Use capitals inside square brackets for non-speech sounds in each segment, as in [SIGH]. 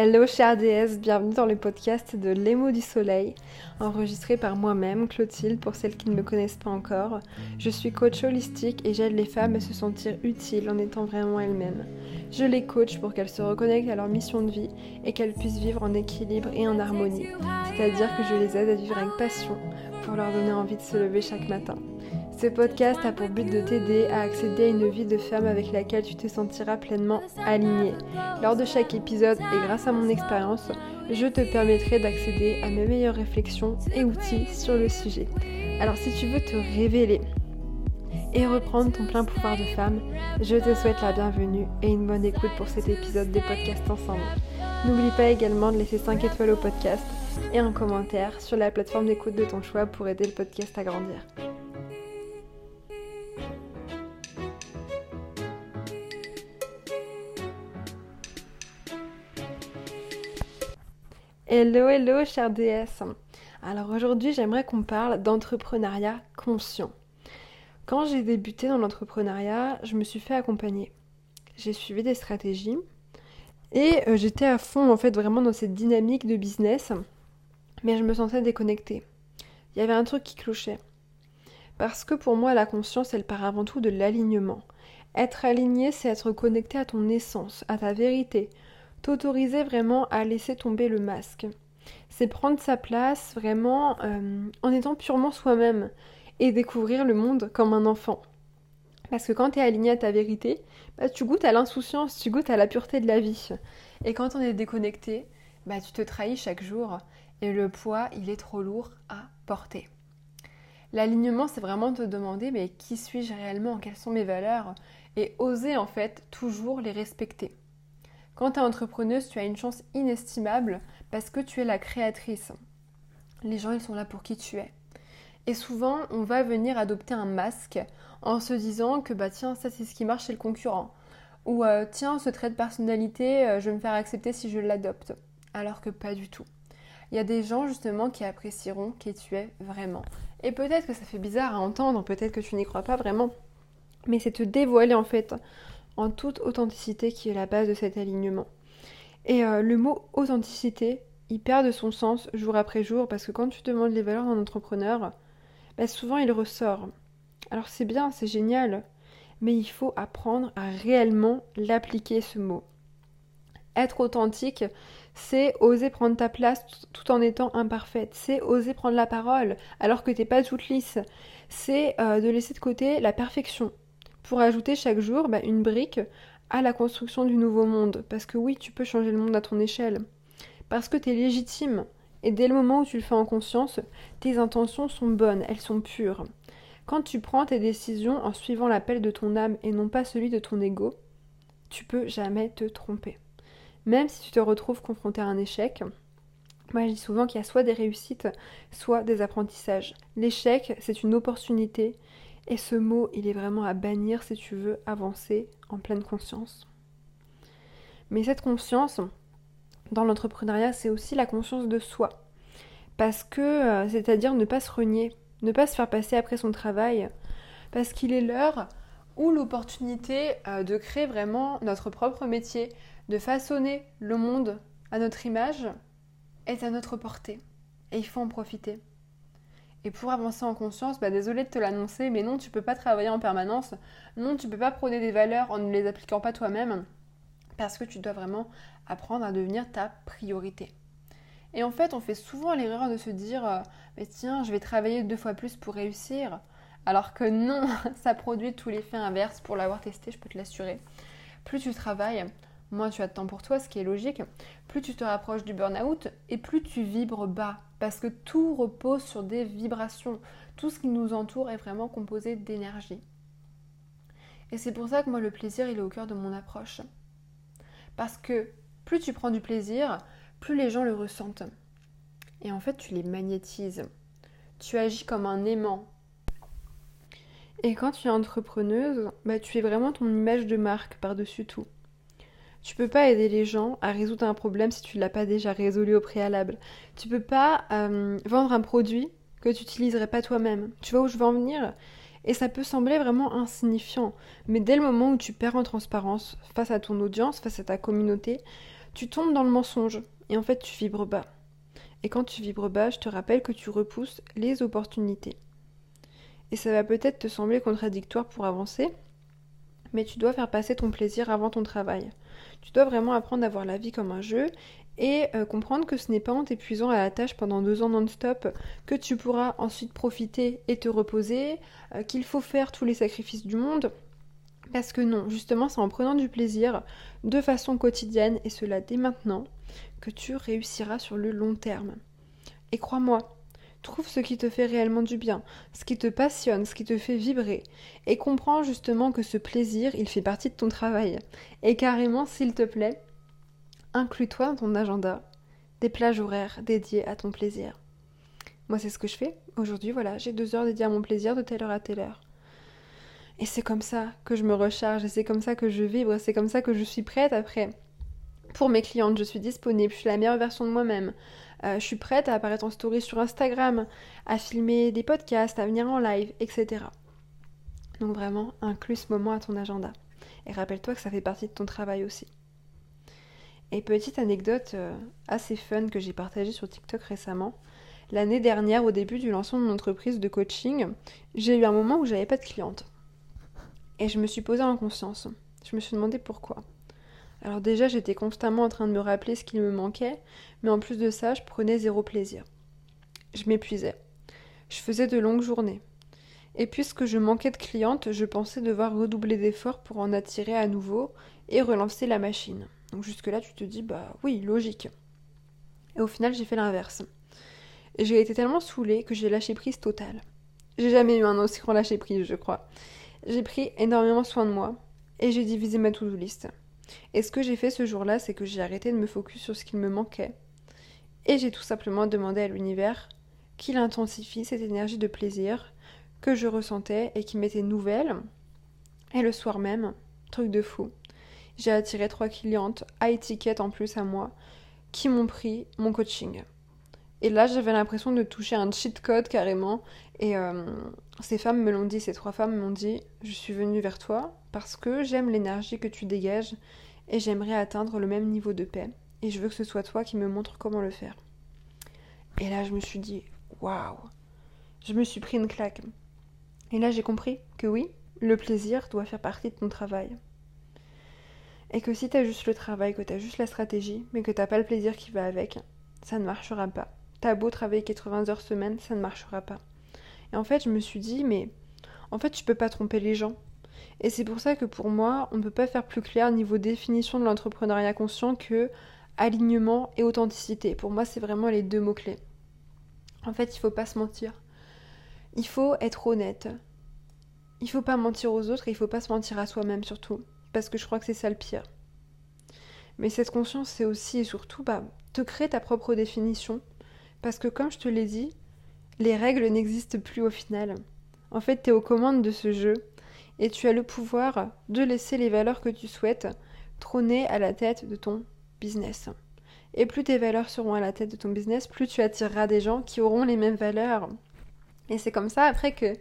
Hello cher DS, bienvenue dans le podcast de L'émo du soleil, enregistré par moi-même, Clotilde, pour celles qui ne me connaissent pas encore. Je suis coach holistique et j'aide les femmes à se sentir utiles en étant vraiment elles-mêmes. Je les coach pour qu'elles se reconnectent à leur mission de vie et qu'elles puissent vivre en équilibre et en harmonie, c'est-à-dire que je les aide à vivre avec passion pour leur donner envie de se lever chaque matin. Ce podcast a pour but de t'aider à accéder à une vie de femme avec laquelle tu te sentiras pleinement alignée. Lors de chaque épisode et grâce à mon expérience, je te permettrai d'accéder à mes meilleures réflexions et outils sur le sujet. Alors si tu veux te révéler et reprendre ton plein pouvoir de femme, je te souhaite la bienvenue et une bonne écoute pour cet épisode des podcasts ensemble. N'oublie pas également de laisser 5 étoiles au podcast et un commentaire sur la plateforme d'écoute de ton choix pour aider le podcast à grandir. Hello, hello, cher DS. Alors aujourd'hui, j'aimerais qu'on parle d'entrepreneuriat conscient. Quand j'ai débuté dans l'entrepreneuriat, je me suis fait accompagner. J'ai suivi des stratégies et euh, j'étais à fond en fait vraiment dans cette dynamique de business, mais je me sentais déconnectée. Il y avait un truc qui clochait. Parce que pour moi, la conscience, elle part avant tout de l'alignement. Être aligné, c'est être connecté à ton essence, à ta vérité, t'autoriser vraiment à laisser tomber le masque. C'est prendre sa place vraiment euh, en étant purement soi-même et découvrir le monde comme un enfant. Parce que quand tu es aligné à ta vérité, bah, tu goûtes à l'insouciance, tu goûtes à la pureté de la vie. Et quand on est déconnecté, bah, tu te trahis chaque jour et le poids, il est trop lourd à porter. L'alignement, c'est vraiment te demander mais qui suis-je réellement, quelles sont mes valeurs? Et oser en fait toujours les respecter. Quand tu es entrepreneuse, tu as une chance inestimable parce que tu es la créatrice. Les gens, ils sont là pour qui tu es. Et souvent, on va venir adopter un masque en se disant que bah tiens, ça c'est ce qui marche chez le concurrent. Ou euh, tiens, ce trait de personnalité, euh, je vais me faire accepter si je l'adopte. Alors que pas du tout. Il y a des gens justement qui apprécieront qui tu es vraiment. Et peut-être que ça fait bizarre à entendre, peut-être que tu n'y crois pas vraiment. Mais c'est te dévoiler en fait en toute authenticité qui est la base de cet alignement. Et euh, le mot authenticité, il perd de son sens jour après jour parce que quand tu demandes les valeurs d'un entrepreneur, bah, souvent il ressort. Alors c'est bien, c'est génial, mais il faut apprendre à réellement l'appliquer ce mot. Être authentique, c'est oser prendre ta place tout en étant imparfaite. C'est oser prendre la parole alors que t'es pas toute lisse. C'est euh, de laisser de côté la perfection pour ajouter chaque jour bah, une brique à la construction du nouveau monde. Parce que oui, tu peux changer le monde à ton échelle. Parce que tu es légitime. Et dès le moment où tu le fais en conscience, tes intentions sont bonnes, elles sont pures. Quand tu prends tes décisions en suivant l'appel de ton âme et non pas celui de ton ego, tu peux jamais te tromper. Même si tu te retrouves confronté à un échec, moi je dis souvent qu'il y a soit des réussites, soit des apprentissages. L'échec, c'est une opportunité et ce mot, il est vraiment à bannir si tu veux avancer en pleine conscience. Mais cette conscience, dans l'entrepreneuriat, c'est aussi la conscience de soi. Parce que, euh, c'est-à-dire ne pas se renier, ne pas se faire passer après son travail, parce qu'il est l'heure où l'opportunité euh, de créer vraiment notre propre métier, de façonner le monde à notre image, est à notre portée. Et il faut en profiter. Et pour avancer en conscience, bah désolé de te l'annoncer, mais non, tu peux pas travailler en permanence. Non, tu peux pas prôner des valeurs en ne les appliquant pas toi-même. Parce que tu dois vraiment apprendre à devenir ta priorité. Et en fait, on fait souvent l'erreur de se dire euh, Mais tiens, je vais travailler deux fois plus pour réussir. Alors que non, [LAUGHS] ça produit tous les faits inverses. Pour l'avoir testé, je peux te l'assurer. Plus tu travailles, moins tu as de temps pour toi, ce qui est logique, plus tu te rapproches du burn-out et plus tu vibres bas. Parce que tout repose sur des vibrations. Tout ce qui nous entoure est vraiment composé d'énergie. Et c'est pour ça que moi, le plaisir, il est au cœur de mon approche. Parce que plus tu prends du plaisir, plus les gens le ressentent. Et en fait, tu les magnétises. Tu agis comme un aimant. Et quand tu es entrepreneuse, bah, tu es vraiment ton image de marque par-dessus tout. Tu peux pas aider les gens à résoudre un problème si tu l'as pas déjà résolu au préalable. Tu peux pas euh, vendre un produit que tu n'utiliserais pas toi-même. Tu vois où je veux en venir? Et ça peut sembler vraiment insignifiant, mais dès le moment où tu perds en transparence face à ton audience, face à ta communauté, tu tombes dans le mensonge et en fait tu vibres bas. Et quand tu vibres bas, je te rappelle que tu repousses les opportunités. Et ça va peut-être te sembler contradictoire pour avancer, mais tu dois faire passer ton plaisir avant ton travail. Tu dois vraiment apprendre à voir la vie comme un jeu et euh, comprendre que ce n'est pas en t'épuisant à la tâche pendant deux ans non-stop que tu pourras ensuite profiter et te reposer, euh, qu'il faut faire tous les sacrifices du monde. Parce que non, justement, c'est en prenant du plaisir de façon quotidienne, et cela dès maintenant, que tu réussiras sur le long terme. Et crois-moi, trouve ce qui te fait réellement du bien, ce qui te passionne, ce qui te fait vibrer, et comprends justement que ce plaisir, il fait partie de ton travail. Et carrément, s'il te plaît, inclus-toi dans ton agenda des plages horaires dédiées à ton plaisir. Moi, c'est ce que je fais. Aujourd'hui, voilà, j'ai deux heures dédiées à mon plaisir de telle heure à telle heure. Et c'est comme ça que je me recharge, et c'est comme ça que je vibre, c'est comme ça que je suis prête après. Pour mes clientes, je suis disponible, je suis la meilleure version de moi-même. Euh, je suis prête à apparaître en story sur Instagram, à filmer des podcasts, à venir en live, etc. Donc vraiment, inclus ce moment à ton agenda. Et rappelle-toi que ça fait partie de ton travail aussi. Et petite anecdote euh, assez fun que j'ai partagée sur TikTok récemment. L'année dernière, au début du lancement de mon entreprise de coaching, j'ai eu un moment où j'avais pas de clientes. Et je me suis posée en conscience. Je me suis demandé pourquoi. Alors déjà, j'étais constamment en train de me rappeler ce qui me manquait, mais en plus de ça, je prenais zéro plaisir. Je m'épuisais. Je faisais de longues journées. Et puisque je manquais de clientes, je pensais devoir redoubler d'efforts pour en attirer à nouveau et relancer la machine. Donc jusque-là, tu te dis, bah oui, logique. Et au final, j'ai fait l'inverse. J'ai été tellement saoulée que j'ai lâché prise totale. J'ai jamais eu un aussi grand lâcher prise, je crois. J'ai pris énormément soin de moi et j'ai divisé ma to-do list. Et ce que j'ai fait ce jour-là, c'est que j'ai arrêté de me focus sur ce qu'il me manquait. Et j'ai tout simplement demandé à l'univers qu'il intensifie cette énergie de plaisir que je ressentais et qui m'était nouvelle. Et le soir même, truc de fou, j'ai attiré trois clientes à étiquette en plus à moi qui m'ont pris mon coaching. Et là, j'avais l'impression de toucher un cheat code carrément. Et euh, ces femmes me l'ont dit, ces trois femmes m'ont dit Je suis venue vers toi parce que j'aime l'énergie que tu dégages et j'aimerais atteindre le même niveau de paix. Et je veux que ce soit toi qui me montre comment le faire. Et là, je me suis dit Waouh Je me suis pris une claque. Et là, j'ai compris que oui, le plaisir doit faire partie de ton travail. Et que si t'as juste le travail, que t'as juste la stratégie, mais que t'as pas le plaisir qui va avec, ça ne marchera pas. T'as beau travailler 80 heures semaine, ça ne marchera pas. Et en fait, je me suis dit, mais en fait, tu peux pas tromper les gens. Et c'est pour ça que pour moi, on ne peut pas faire plus clair niveau définition de l'entrepreneuriat conscient que alignement et authenticité. Pour moi, c'est vraiment les deux mots-clés. En fait, il faut pas se mentir. Il faut être honnête. Il faut pas mentir aux autres et il faut pas se mentir à soi-même surtout. Parce que je crois que c'est ça le pire. Mais cette conscience, c'est aussi et surtout bah, te créer ta propre définition parce que comme je te l'ai dit, les règles n'existent plus au final. En fait, tu es aux commandes de ce jeu et tu as le pouvoir de laisser les valeurs que tu souhaites trôner à la tête de ton business. Et plus tes valeurs seront à la tête de ton business, plus tu attireras des gens qui auront les mêmes valeurs. Et c'est comme ça après que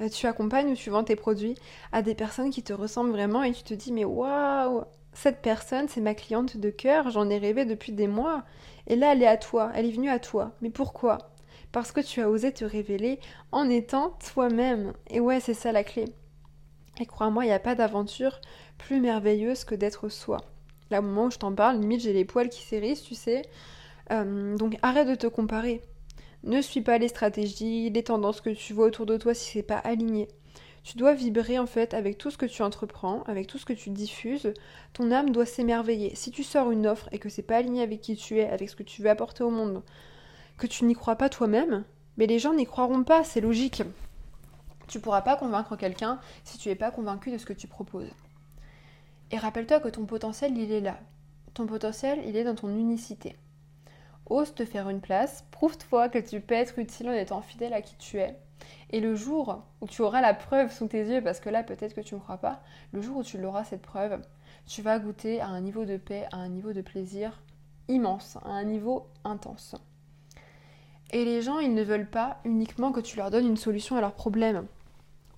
euh, tu accompagnes ou tu vends tes produits à des personnes qui te ressemblent vraiment et tu te dis mais waouh, cette personne c'est ma cliente de cœur, j'en ai rêvé depuis des mois et là, elle est à toi, elle est venue à toi. Mais pourquoi? Parce que tu as osé te révéler en étant toi-même. Et ouais, c'est ça la clé. Et crois-moi, il n'y a pas d'aventure plus merveilleuse que d'être soi. Là, au moment où je t'en parle, limite, j'ai les poils qui s'érissent, tu sais. Euh, donc arrête de te comparer. Ne suis pas les stratégies, les tendances que tu vois autour de toi si c'est pas aligné. Tu dois vibrer en fait avec tout ce que tu entreprends, avec tout ce que tu diffuses. Ton âme doit s'émerveiller. Si tu sors une offre et que c'est pas aligné avec qui tu es, avec ce que tu veux apporter au monde, que tu n'y crois pas toi-même, mais les gens n'y croiront pas, c'est logique. Tu pourras pas convaincre quelqu'un si tu n'es pas convaincu de ce que tu proposes. Et rappelle-toi que ton potentiel, il est là. Ton potentiel, il est dans ton unicité. Ose te faire une place, prouve-toi que tu peux être utile en étant fidèle à qui tu es, et le jour où tu auras la preuve sous tes yeux, parce que là peut-être que tu ne crois pas, le jour où tu l'auras cette preuve, tu vas goûter à un niveau de paix, à un niveau de plaisir immense, à un niveau intense. Et les gens, ils ne veulent pas uniquement que tu leur donnes une solution à leurs problèmes.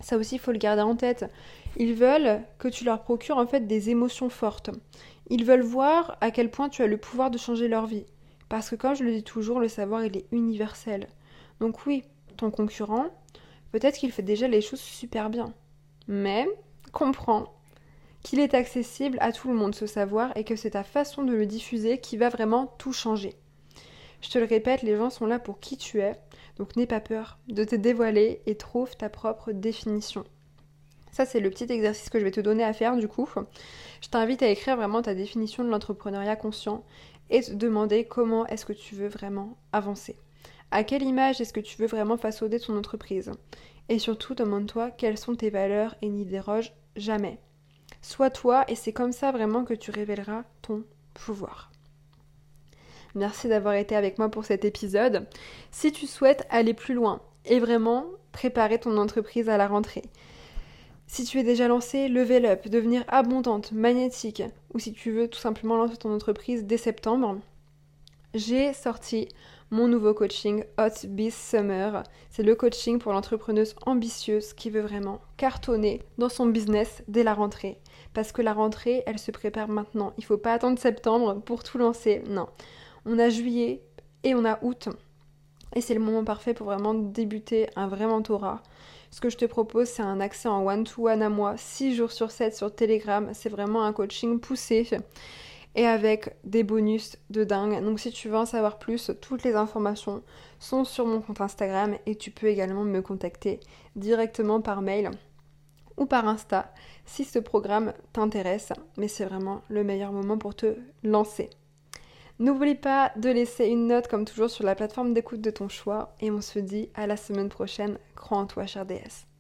Ça aussi, il faut le garder en tête. Ils veulent que tu leur procures en fait des émotions fortes. Ils veulent voir à quel point tu as le pouvoir de changer leur vie. Parce que comme je le dis toujours, le savoir, il est universel. Donc oui, ton concurrent, peut-être qu'il fait déjà les choses super bien. Mais comprends qu'il est accessible à tout le monde ce savoir et que c'est ta façon de le diffuser qui va vraiment tout changer. Je te le répète, les gens sont là pour qui tu es, donc n'aie pas peur de te dévoiler et trouve ta propre définition. Ça, c'est le petit exercice que je vais te donner à faire du coup. Je t'invite à écrire vraiment ta définition de l'entrepreneuriat conscient et te demander comment est-ce que tu veux vraiment avancer. À quelle image est-ce que tu veux vraiment façonner ton entreprise? Et surtout, demande-toi quelles sont tes valeurs et n'y déroge jamais. Sois toi et c'est comme ça vraiment que tu révéleras ton pouvoir. Merci d'avoir été avec moi pour cet épisode. Si tu souhaites aller plus loin et vraiment préparer ton entreprise à la rentrée, si tu es déjà lancé, level up, devenir abondante, magnétique, ou si tu veux tout simplement lancer ton entreprise dès septembre, j'ai sorti mon nouveau coaching Hot Beast Summer. C'est le coaching pour l'entrepreneuse ambitieuse qui veut vraiment cartonner dans son business dès la rentrée. Parce que la rentrée, elle se prépare maintenant. Il ne faut pas attendre septembre pour tout lancer. Non. On a juillet et on a août. Et c'est le moment parfait pour vraiment débuter un vrai mentorat. Ce que je te propose, c'est un accès en one-to-one à moi, 6 jours sur 7 sur Telegram. C'est vraiment un coaching poussé et avec des bonus de dingue. Donc si tu veux en savoir plus, toutes les informations sont sur mon compte Instagram et tu peux également me contacter directement par mail ou par Insta si ce programme t'intéresse. Mais c'est vraiment le meilleur moment pour te lancer. N'oublie pas de laisser une note comme toujours sur la plateforme d'écoute de ton choix et on se dit à la semaine prochaine. Crois en toi, cher DS.